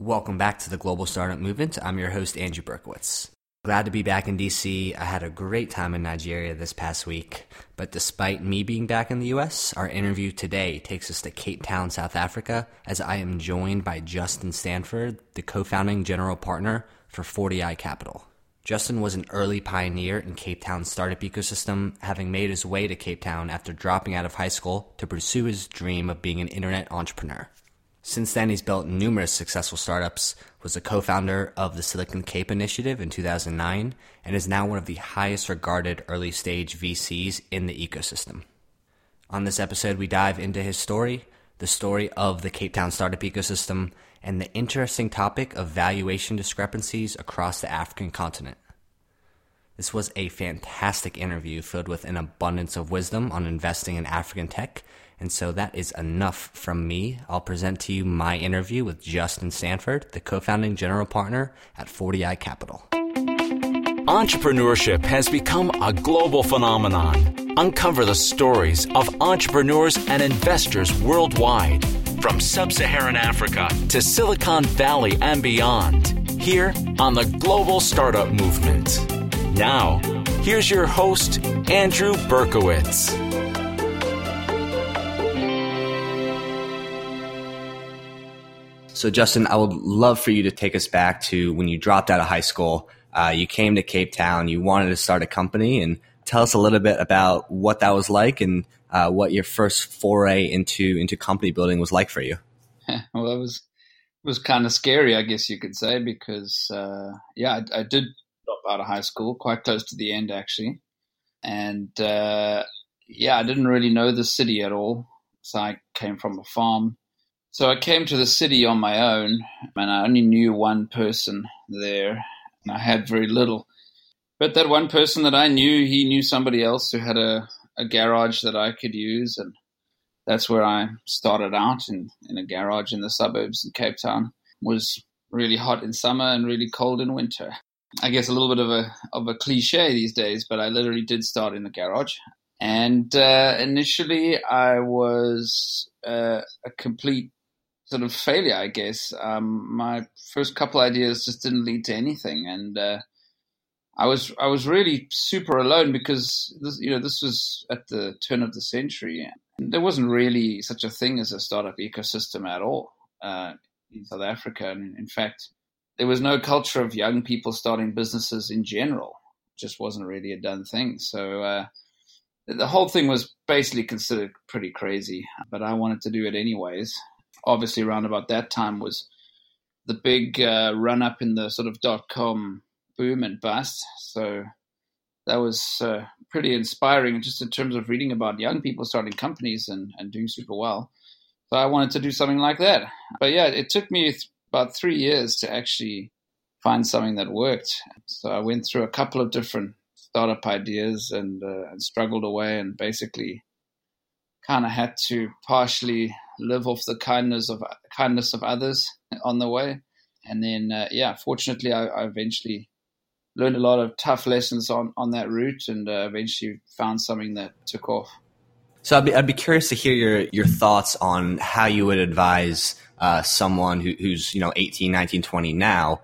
Welcome back to the Global Startup Movement. I'm your host, Andrew Berkowitz. Glad to be back in DC. I had a great time in Nigeria this past week, but despite me being back in the US, our interview today takes us to Cape Town, South Africa, as I am joined by Justin Stanford, the co founding general partner for 4Di Capital. Justin was an early pioneer in Cape Town's startup ecosystem, having made his way to Cape Town after dropping out of high school to pursue his dream of being an internet entrepreneur. Since then, he's built numerous successful startups, was a co-founder of the Silicon Cape Initiative in 2009, and is now one of the highest regarded early stage VCs in the ecosystem. On this episode, we dive into his story, the story of the Cape Town startup ecosystem, and the interesting topic of valuation discrepancies across the African continent. This was a fantastic interview filled with an abundance of wisdom on investing in African tech and so that is enough from me. I'll present to you my interview with Justin Stanford, the co founding general partner at 4Di Capital. Entrepreneurship has become a global phenomenon. Uncover the stories of entrepreneurs and investors worldwide, from sub Saharan Africa to Silicon Valley and beyond, here on the Global Startup Movement. Now, here's your host, Andrew Berkowitz. So, Justin, I would love for you to take us back to when you dropped out of high school. Uh, you came to Cape Town. You wanted to start a company, and tell us a little bit about what that was like and uh, what your first foray into into company building was like for you. well, it was was kind of scary, I guess you could say, because uh, yeah, I, I, did drop out of high school quite close to the end, actually, and uh, yeah, I didn't really know the city at all. So I came from a farm so I came to the city on my own, and I only knew one person there, and I had very little. But that one person that I knew, he knew somebody else who had a, a garage that I could use, and that's where I started out in, in a garage in the suburbs in Cape Town. It was really hot in summer and really cold in winter. I guess a little bit of a of a cliche these days, but I literally did start in the garage. And uh, initially, I was uh, a complete sort of failure, I guess. Um, my first couple ideas just didn't lead to anything, and uh, I was I was really super alone because this, you know this was at the turn of the century. And there wasn't really such a thing as a startup ecosystem at all uh, in South Africa, and in fact, there was no culture of young people starting businesses in general. It just wasn't really a done thing. So. Uh, the whole thing was basically considered pretty crazy, but I wanted to do it anyways obviously around about that time was the big uh, run up in the sort of dot com boom and bust. So that was uh, pretty inspiring just in terms of reading about young people starting companies and, and doing super well. So I wanted to do something like that. But yeah, it took me th- about three years to actually find something that worked. So I went through a couple of different startup ideas and, uh, and struggled away and basically kind of had to partially live off the kindness of kindness of others on the way. And then, uh, yeah, fortunately, I, I, eventually learned a lot of tough lessons on, on that route, and uh, eventually found something that took off. So I'd be, I'd be curious to hear your your thoughts on how you would advise uh, someone who, who's you know 18, 19, 20 now,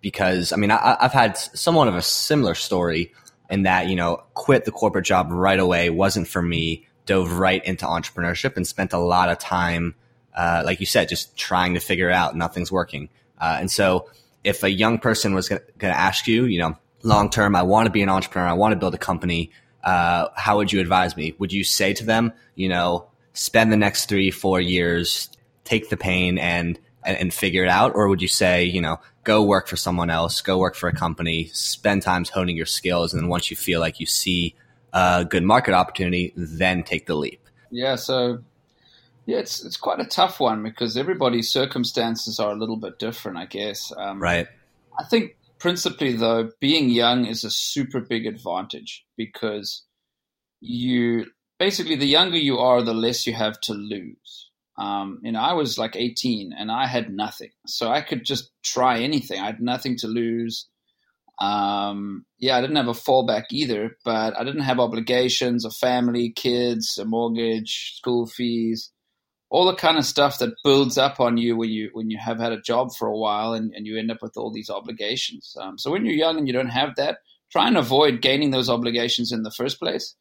because I mean I, I've had somewhat of a similar story in that you know quit the corporate job right away wasn't for me dove right into entrepreneurship and spent a lot of time, uh, like you said, just trying to figure out nothing's working. Uh, and so if a young person was going to ask you, you know, long term, I want to be an entrepreneur, I want to build a company, uh, how would you advise me? Would you say to them, you know, spend the next three, four years, take the pain and, and, and figure it out? Or would you say, you know, go work for someone else, go work for a company, spend time honing your skills. And then once you feel like you see a good market opportunity, then take the leap? Yeah, so yeah, it's it's quite a tough one because everybody's circumstances are a little bit different, I guess. Um, right. I think principally though, being young is a super big advantage because you basically the younger you are, the less you have to lose. Um, you know, I was like 18 and I had nothing, so I could just try anything. I had nothing to lose. Um, yeah, I didn't have a fallback either, but I didn't have obligations, a family, kids, a mortgage, school fees, all the kind of stuff that builds up on you when you when you have had a job for a while and, and you end up with all these obligations. Um, so when you're young and you don't have that, try and avoid gaining those obligations in the first place.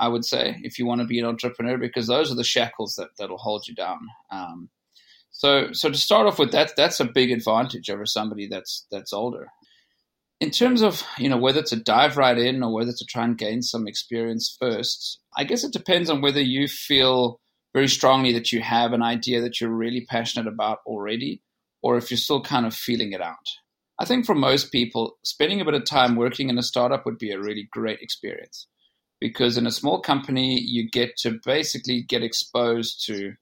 I would say if you want to be an entrepreneur, because those are the shackles that that'll hold you down. Um, so so to start off with, that that's a big advantage over somebody that's that's older. In terms of you know whether to dive right in or whether to try and gain some experience first, I guess it depends on whether you feel very strongly that you have an idea that you're really passionate about already, or if you're still kind of feeling it out. I think for most people, spending a bit of time working in a startup would be a really great experience because in a small company, you get to basically get exposed to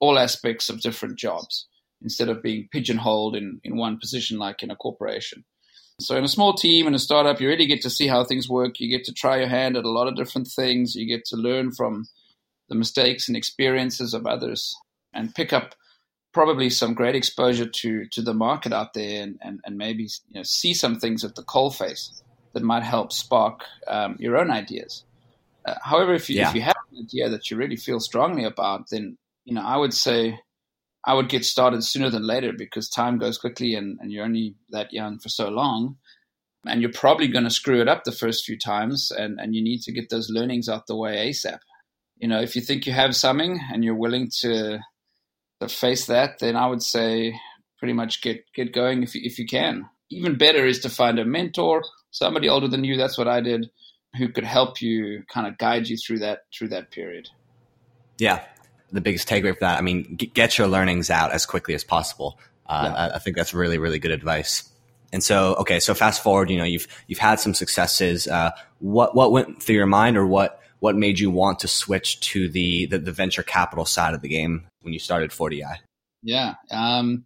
all aspects of different jobs instead of being pigeonholed in, in one position like in a corporation. So in a small team in a startup, you really get to see how things work. You get to try your hand at a lot of different things. You get to learn from the mistakes and experiences of others and pick up probably some great exposure to to the market out there and, and, and maybe you know, see some things at the coalface that might help spark um, your own ideas. Uh, however, if you, yeah. if you have an idea that you really feel strongly about, then you know I would say I would get started sooner than later because time goes quickly and, and you're only that young for so long. And you're probably going to screw it up the first few times, and, and you need to get those learnings out the way ASAP you know, if you think you have something and you're willing to to face that, then I would say pretty much get get going if you, if you can. Even better is to find a mentor, somebody older than you. That's what I did, who could help you, kind of guide you through that through that period. Yeah, the biggest takeaway for that. I mean, get your learnings out as quickly as possible. Uh, yeah. I, I think that's really really good advice. And so, okay, so fast forward, you know, you've you've had some successes. Uh, what what went through your mind, or what what made you want to switch to the, the, the venture capital side of the game when you started 4Di? Yeah. Um,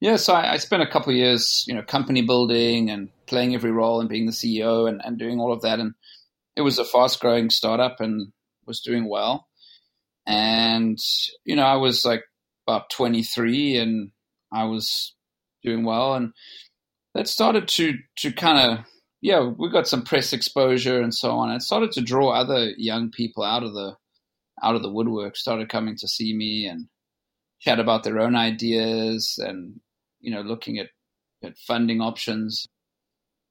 yeah. So I, I, spent a couple years, you know, company building and playing every role and being the CEO and, and doing all of that. And it was a fast growing startup and was doing well. And, you know, I was like about 23 and I was doing well. And that started to, to kind of yeah, we got some press exposure and so on. It started to draw other young people out of the out of the woodwork. Started coming to see me and chat about their own ideas and you know looking at at funding options.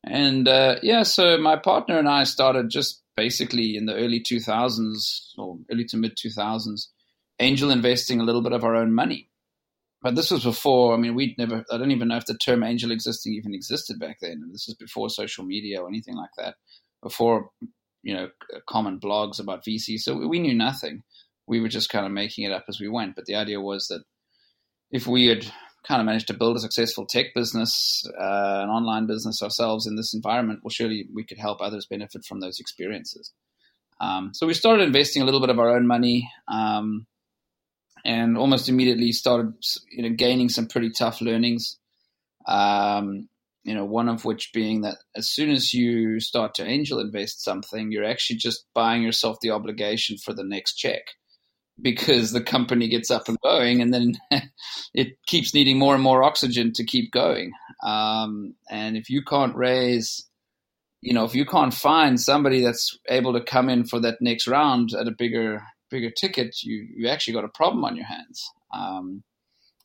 And uh, yeah, so my partner and I started just basically in the early 2000s or early to mid 2000s, angel investing a little bit of our own money but this was before. I mean, we'd never. I don't even know if the term angel existing even existed back then. This is before social media or anything like that. Before you know, common blogs about VC. So we knew nothing. We were just kind of making it up as we went. But the idea was that if we had kind of managed to build a successful tech business, uh, an online business ourselves in this environment, well, surely we could help others benefit from those experiences. Um, so we started investing a little bit of our own money. Um, and almost immediately started you know gaining some pretty tough learnings. Um, you know, one of which being that as soon as you start to angel invest something, you're actually just buying yourself the obligation for the next check because the company gets up and going and then it keeps needing more and more oxygen to keep going. Um, and if you can't raise, you know, if you can't find somebody that's able to come in for that next round at a bigger bigger ticket, you you actually got a problem on your hands. Um,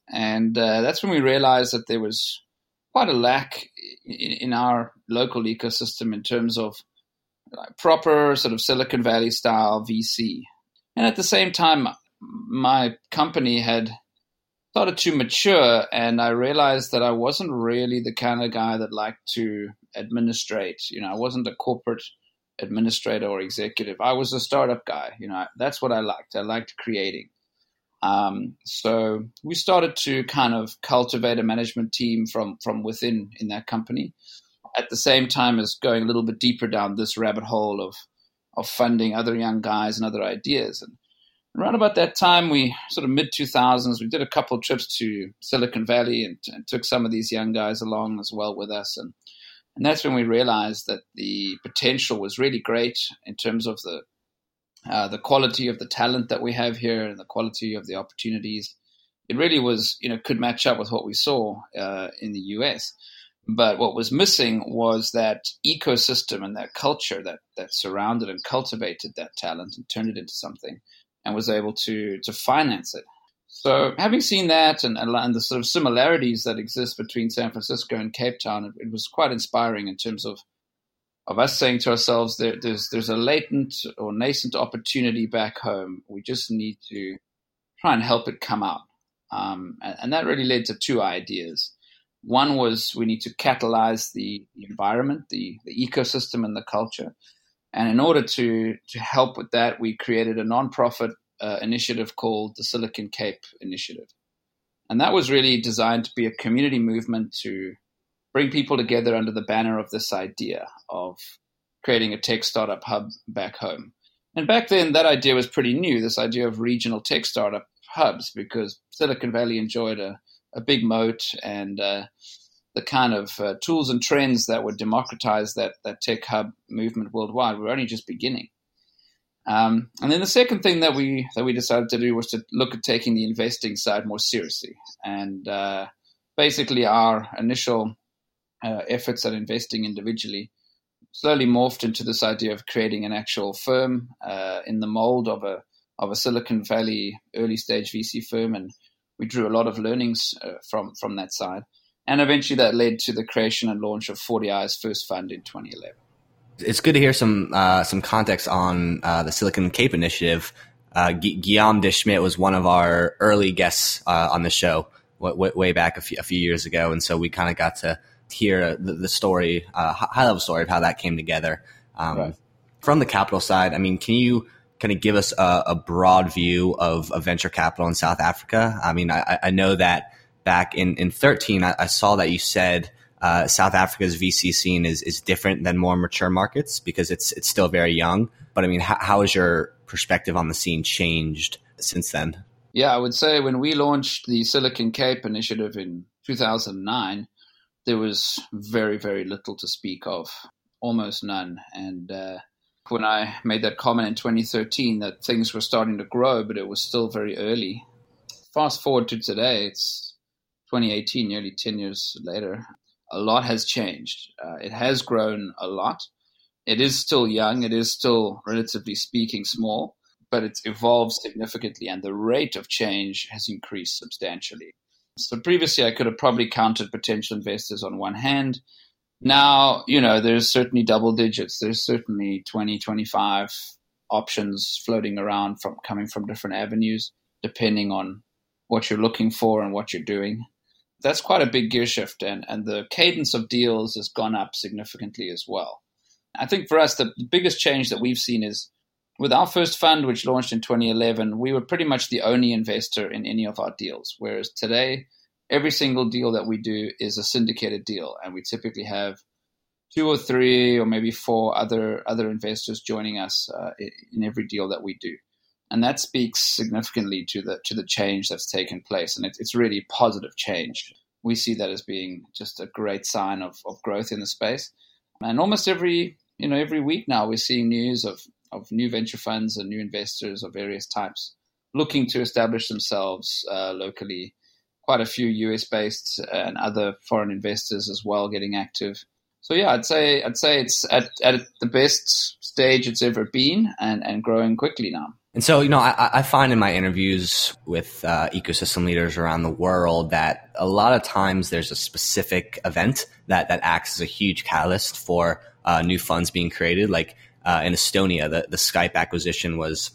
and uh, that's when we realized that there was quite a lack in, in our local ecosystem in terms of like, proper sort of Silicon Valley style VC. And at the same time, my company had started to mature, and I realized that I wasn't really the kind of guy that liked to administrate. You know, I wasn't a corporate administrator or executive. I was a startup guy. You know, that's what I liked. I liked creating. Um, so we started to kind of cultivate a management team from from within in that company. At the same time as going a little bit deeper down this rabbit hole of of funding other young guys and other ideas. And around about that time, we sort of mid 2000s, we did a couple of trips to Silicon Valley and, and took some of these young guys along as well with us. And and that's when we realized that the potential was really great in terms of the uh, the quality of the talent that we have here and the quality of the opportunities. It really was, you know, could match up with what we saw uh, in the US. But what was missing was that ecosystem and that culture that that surrounded and cultivated that talent and turned it into something, and was able to to finance it. So, having seen that and, and the sort of similarities that exist between San Francisco and Cape Town, it, it was quite inspiring in terms of of us saying to ourselves, there, there's there's a latent or nascent opportunity back home. We just need to try and help it come out, um, and, and, that really led to two ideas. One was we need to catalyze the environment, the the ecosystem, and the culture. And in order to to help with that, we created a nonprofit uh, initiative called the Silicon Cape Initiative. And that was really designed to be a community movement to bring people together under the banner of this idea of creating a tech startup hub back home. And back then, that idea was pretty new this idea of regional tech startup hubs, because Silicon Valley enjoyed a, a big moat and uh, the kind of uh, tools and trends that would democratize that, that tech hub movement worldwide were only just beginning. Um, and then the second thing that we that we decided to do was to look at taking the investing side more seriously. And uh, basically, our initial uh, efforts at investing individually slowly morphed into this idea of creating an actual firm uh, in the mold of a of a Silicon Valley early stage VC firm, and we drew a lot of learnings uh, from from that side. And eventually, that led to the creation and launch of 4Di's first fund in 2011. It's good to hear some uh, some context on uh, the Silicon Cape initiative. Uh, Gu- Guillaume de Schmidt was one of our early guests uh, on the show way, way back a few, a few, years ago, and so we kind of got to hear the, the story, uh, high level story of how that came together. Um, right. From the capital side, I mean, can you kind of give us a, a broad view of, of, venture capital in South Africa? I mean, I, I know that back in in 13, I, I saw that you said uh, South Africa's VC scene is is different than more mature markets because it's it's still very young. But I mean, how, how has your perspective on the scene changed since then? Yeah, I would say when we launched the Silicon Cape initiative in 2009, there was very very little to speak of, almost none. And uh, when I made that comment in 2013 that things were starting to grow, but it was still very early. Fast forward to today, it's 2018, nearly 10 years later a lot has changed. Uh, it has grown a lot. It is still young. It is still, relatively speaking, small, but it's evolved significantly, and the rate of change has increased substantially. So previously, I could have probably counted potential investors on one hand. Now, you know, there's certainly double digits. There's certainly 20, 25 options floating around from coming from different avenues, depending on what you're looking for and what you're doing that's quite a big gear shift, and, and the cadence of deals has gone up significantly as well. I think for us, the biggest change that we've seen is with our first fund, which launched in 2011, we were pretty much the only investor in any of our deals. Whereas today, every single deal that we do is a syndicated deal, and we typically have two or three or maybe four other other investors joining us uh, in every deal that we do and that speaks significantly to the to the change that's taken place, and it, it's really positive change. We see that as being just a great sign of, of growth in the space, and almost every you know every week now we're seeing news of of new venture funds and new investors of various types looking to establish themselves uh, locally. Quite a few US based and other foreign investors as well getting active. So yeah, I'd say I'd say it's at, at the best stage it's ever been and, and growing quickly now. And so, you know, I, I find in my interviews with uh, ecosystem leaders around the world that a lot of times there's a specific event that, that acts as a huge catalyst for uh, new funds being created. Like uh, in Estonia, the, the Skype acquisition was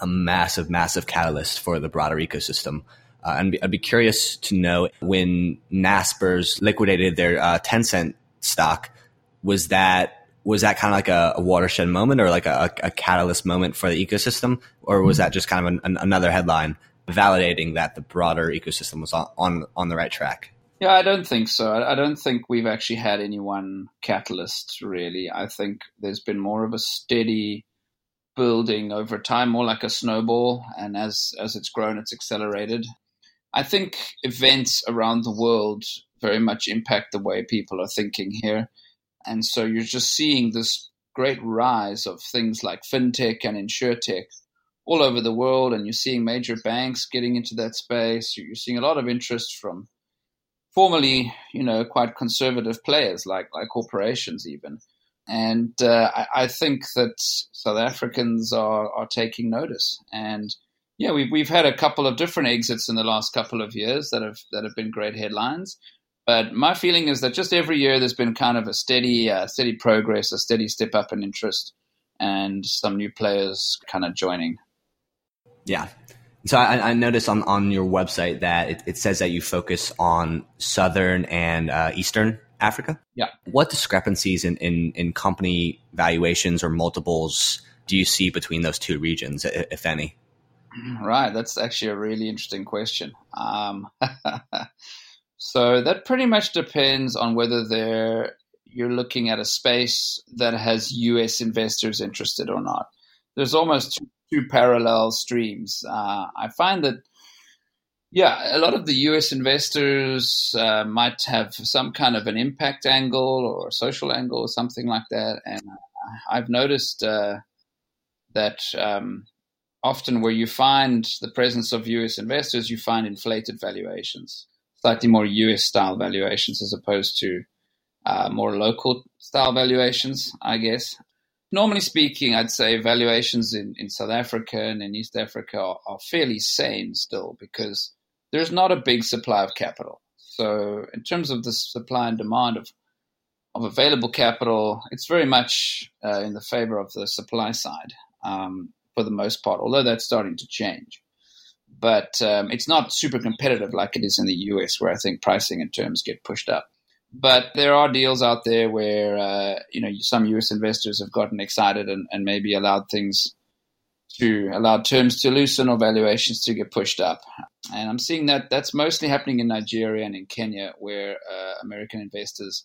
a massive, massive catalyst for the broader ecosystem. Uh, and I'd be curious to know when Naspers liquidated their uh, Tencent stock, was that was that kind of like a, a watershed moment or like a, a, catalyst moment for the ecosystem, or was that just kind of an, an, another headline validating that the broader ecosystem was on, on, on the right track? Yeah, I don't think so. I don't think we've actually had any one catalyst really. I think there's been more of a steady building over time, more like a snowball, and as as it's grown, it's accelerated. I think events around the world very much impact the way people are thinking here. And so you're just seeing this great rise of things like fintech and insurtech all over the world, and you're seeing major banks getting into that space. You're seeing a lot of interest from formerly, you know, quite conservative players like like corporations even. And uh, I, I, think that South Africans are, are taking notice. And yeah, we've we've had a couple of different exits in the last couple of years that have that have been great headlines. But my feeling is that just every year there's been kind of a steady, uh, steady progress, a steady step up in interest, and some new players kind of joining. Yeah. So I, I noticed on, on your website that it, it, says that you focus on Southern and uh, Eastern Africa. Yeah. What discrepancies in, in, in company valuations or multiples do you see between those two regions, if any? Right. That's actually a really interesting question. Um, so that pretty much depends on whether they're you're looking at a space that has U.S. investors interested or not. There's almost two, two parallel streams. Uh, I find that, yeah, a lot of the U.S. investors uh, might have some kind of an impact angle or a social angle or something like that, and I've noticed uh, that um, often where you find the presence of US investors, you find inflated valuations, slightly more US style valuations as opposed to uh, more local style valuations, I guess. Normally speaking, I'd say valuations in, in South Africa and in East Africa are, are fairly sane still because there's not a big supply of capital. So, in terms of the supply and demand of of available capital, it's very much uh, in the favor of the supply side. Um, for the most part, although that's starting to change. But um, it's not super competitive like it is in the US, where I think pricing and terms get pushed up. But there are deals out there where uh, you know some US investors have gotten excited and, and maybe allowed things to allowed terms to loosen or valuations to get pushed up. And I'm seeing that that's mostly happening in Nigeria and in Kenya, where uh, American investors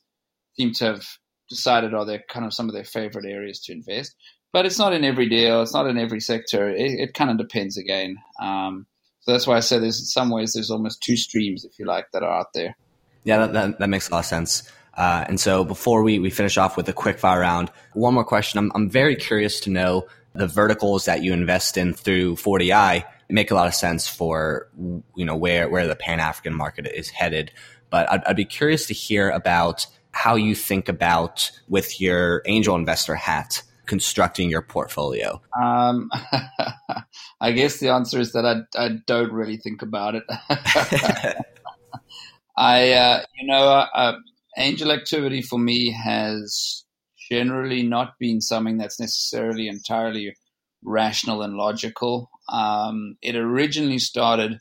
seem to have decided are they kind of some of their favorite areas to invest but it's not in every deal. It's not in every sector. It, it kind of depends again. Um, so that's why I said there's in some ways there's almost two streams, if you like, that are out there. Yeah, that, that, that makes a lot of sense. Uh, and so before we, we finish off with a quick fire round, one more question. I'm, I'm very curious to know the verticals that you invest in through 4Di make a lot of sense for, you know, where, where the Pan-African market is headed. But I'd, I'd be curious to hear about how you think about with your angel investor hat constructing your portfolio? Um, I guess the answer is that I, I don't really think about it. I, uh, you know, uh, uh, angel activity for me has generally not been something that's necessarily entirely rational and logical. Um, it originally started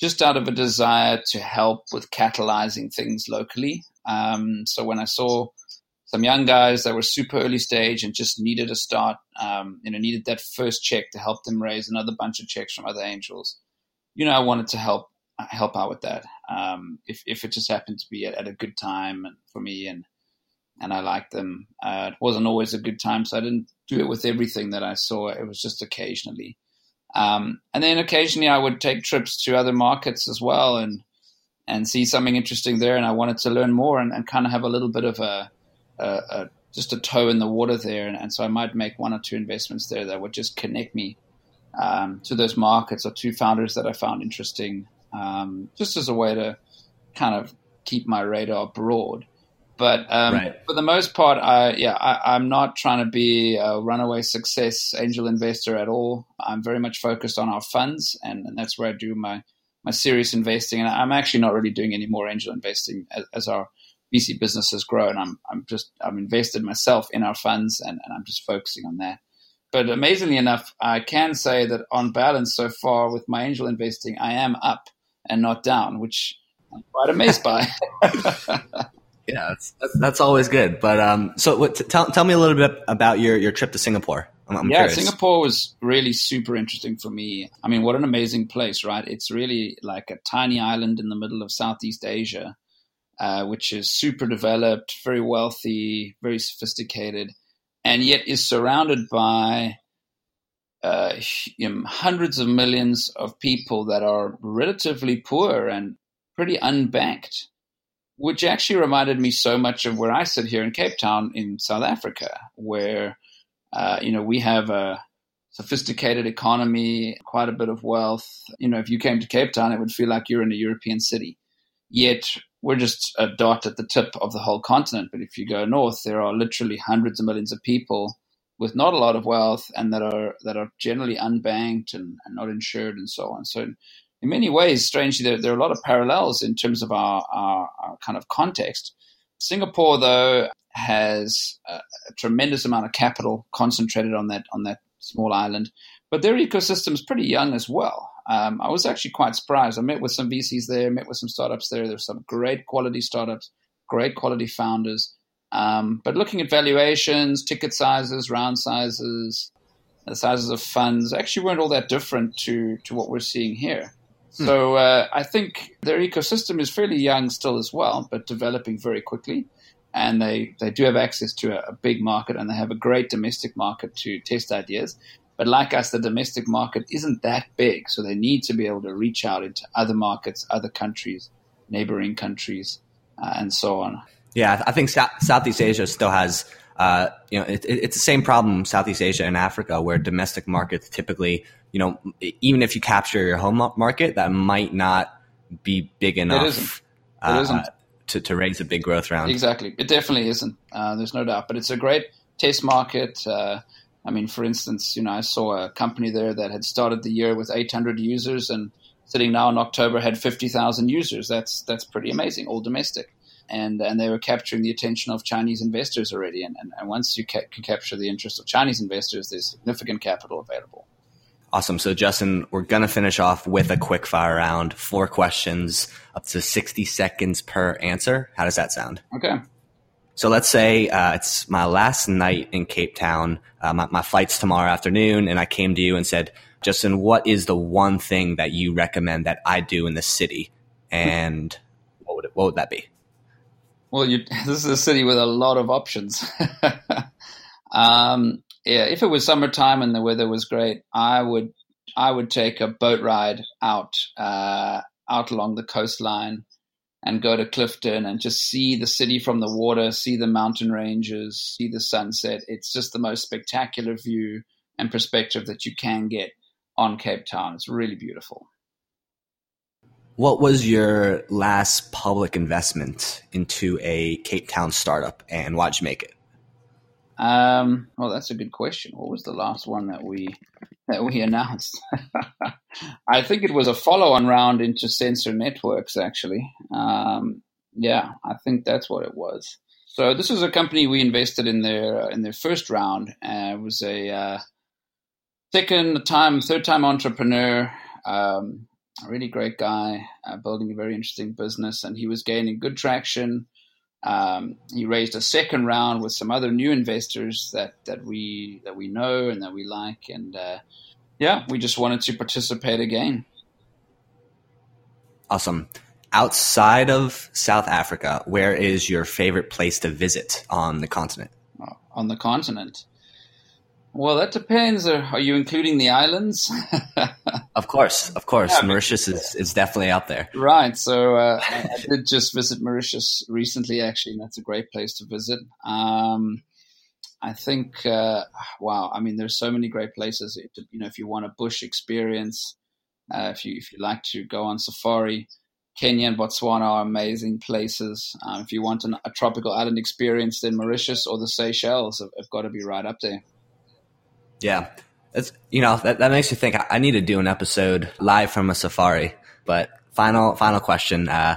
just out of a desire to help with catalyzing things locally. Um, so when I saw some young guys that were super early stage and just needed a start, um, you know, needed that first check to help them raise another bunch of checks from other angels. You know, I wanted to help help out with that. Um, if if it just happened to be at, at, a good time for me and and I liked them, uh, it wasn't always a good time, so I didn't do it with everything that I saw. It was just occasionally. Um, and then occasionally I would take trips to other markets as well and and see something interesting there. And I wanted to learn more and, and kind of have a little bit of a a, a, just a toe in the water there, and, and, so I might make one or two investments there that would just connect me um, to those markets or two founders that I found interesting, um, just as a way to kind of keep my radar broad. But um, right. for the most part, I yeah, I, am not trying to be a runaway success angel investor at all. I'm very much focused on our funds, and, and that's where I do my my serious investing. And I'm actually not really doing any more angel investing as, as our VC business has grown. I'm I'm just I'm invested myself in our funds and, and I'm just focusing on that. But amazingly enough, I can say that on balance so far with my angel investing, I am up and not down, which I'm quite amazed by. yeah, that's, that's always good. But um, so what, tell tell me a little bit about your your trip to Singapore. I'm, I'm yeah, curious. Singapore was really super interesting for me. I mean, what an amazing place, right? It's really like a tiny island in the middle of Southeast Asia uh, which is super developed, very wealthy, very sophisticated, and yet is surrounded by uh, you know, hundreds of millions of people that are relatively poor and pretty unbanked, which actually reminded me so much of where I sit here in Cape Town in South Africa, where uh, you know we have a sophisticated economy, quite a bit of wealth. You know, if you came to Cape Town, it would feel like you're in a European city. Yet we're just a dot at the tip of the whole continent. But if you go north, there are literally hundreds of millions of people with not a lot of wealth and that are that are generally unbanked and, and not insured and so on. So in many ways, strangely, there, there are a lot of parallels in terms of our, our, our kind of context. Singapore, though, has a, a, tremendous amount of capital concentrated on that on that small island, but their ecosystem is pretty young as well. Um, I was actually quite surprised. I met with some VCs there, met with some startups there. There's some great quality startups, great quality founders. Um, but looking at valuations, ticket sizes, round sizes, the sizes of funds actually weren't all that different to to what we're seeing here. Hmm. So uh, I think their ecosystem is fairly young still as well, but developing very quickly. And they, they do have access to a, a big market and they have a great domestic market to test ideas. But like us, the domestic market isn't that big, so they need to be able to reach out into other markets, other countries, neighboring countries, uh, and so on. Yeah, I think Southeast Asia still has, uh, you know, it, it's the same problem Southeast Asia and Africa, where domestic markets typically, you know, even if you capture your home market, that might not be big enough. It isn't. It uh, isn't. To, to raise a big growth round. Exactly. It definitely isn't. Uh, there's no doubt. But it's a great test market. I mean, for instance, you know, I saw a company there that had started the year with 800 users and sitting now in October had 50,000 users. That's that's pretty amazing, all domestic. And and they were capturing the attention of Chinese investors already. And, and, and once you ca- can capture the interest of Chinese investors, there's significant capital available. Awesome. So, Justin, we're going to finish off with a quick fire round, four questions, up to 60 seconds per answer. How does that sound? Okay. So let's say uh, it's my last night in Cape Town. Uh, my, my flight's tomorrow afternoon, and I came to you and said, Justin, what is the one thing that you recommend that I do in the city? And what would it, what would that be? Well, you, this is a city with a lot of options. um, yeah, if it was summertime and the weather was great, I would I would take a boat ride out uh, out along the coastline and go to Clifton and just see the city from the water, see the mountain ranges, see the sunset. It's just the most spectacular view and perspective that you can get on Cape Town. It's really beautiful. What was your last public investment into a Cape Town startup and why'd you make it? Um, well, that's a good question. What was the last one that we that we announced? I think it was a follow-on round into Sensor Networks. Actually, um, yeah, I think that's what it was. So this was a company we invested in their in their first round. Uh, it was a uh, second time, third time entrepreneur. Um, a really great guy, uh, building a very interesting business, and he was gaining good traction. Um, he raised a second round with some other new investors that, that we that we know and that we like, and uh, yeah, we just wanted to participate again. Awesome. Outside of South Africa, where is your favorite place to visit on the continent? On the continent, well, that depends. Are you including the islands? of course, of course. Yeah, Mauritius is, is definitely up there. Right. So uh, I did just visit Mauritius recently, actually, and that's a great place to visit. Um, I think, uh, wow. I mean, there's so many great places. You know, if you want a bush experience, uh, if you if you like to go on safari, Kenya and Botswana are amazing places. Um, if you want an, a tropical island experience, then Mauritius or the Seychelles have, have got to be right up there. Yeah. It's, you know, that, that makes me think I, need to do an episode live from a safari. But final, final question. Uh,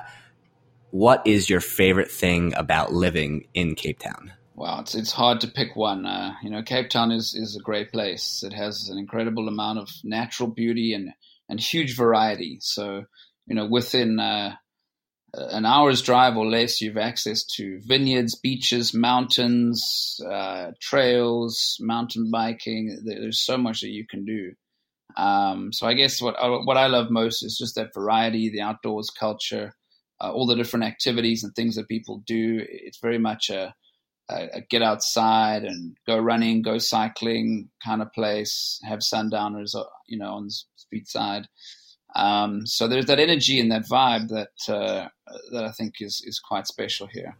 what is your favorite thing about living in Cape Town? Wow, it's it's hard to pick one. Uh, you know, Cape Town is, is a great place. It has an incredible amount of natural beauty and and huge variety. So, you know, within uh, an hour's drive or less, you've access to vineyards, beaches, mountains, uh, trails, mountain biking. There's so much that you can do. Um, so I guess what uh, what I love most is just that variety, the outdoors culture, uh, all the different activities and things that people do. It's very much a, a, a, get outside and go running, go cycling kind of place. Have sundowners, uh, you know, on the street side. Um, so there's that energy and that vibe that uh, that I think is is quite special here.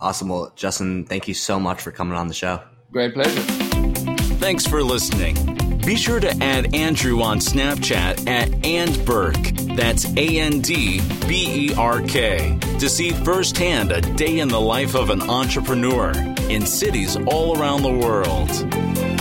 Awesome. Well, Justin, thank you so much for coming on the show. Great pleasure. Thanks for listening. Be sure to add Andrew on Snapchat at and Burke. That's A N D B E R K to see firsthand a day in the life of an entrepreneur in cities all around the world.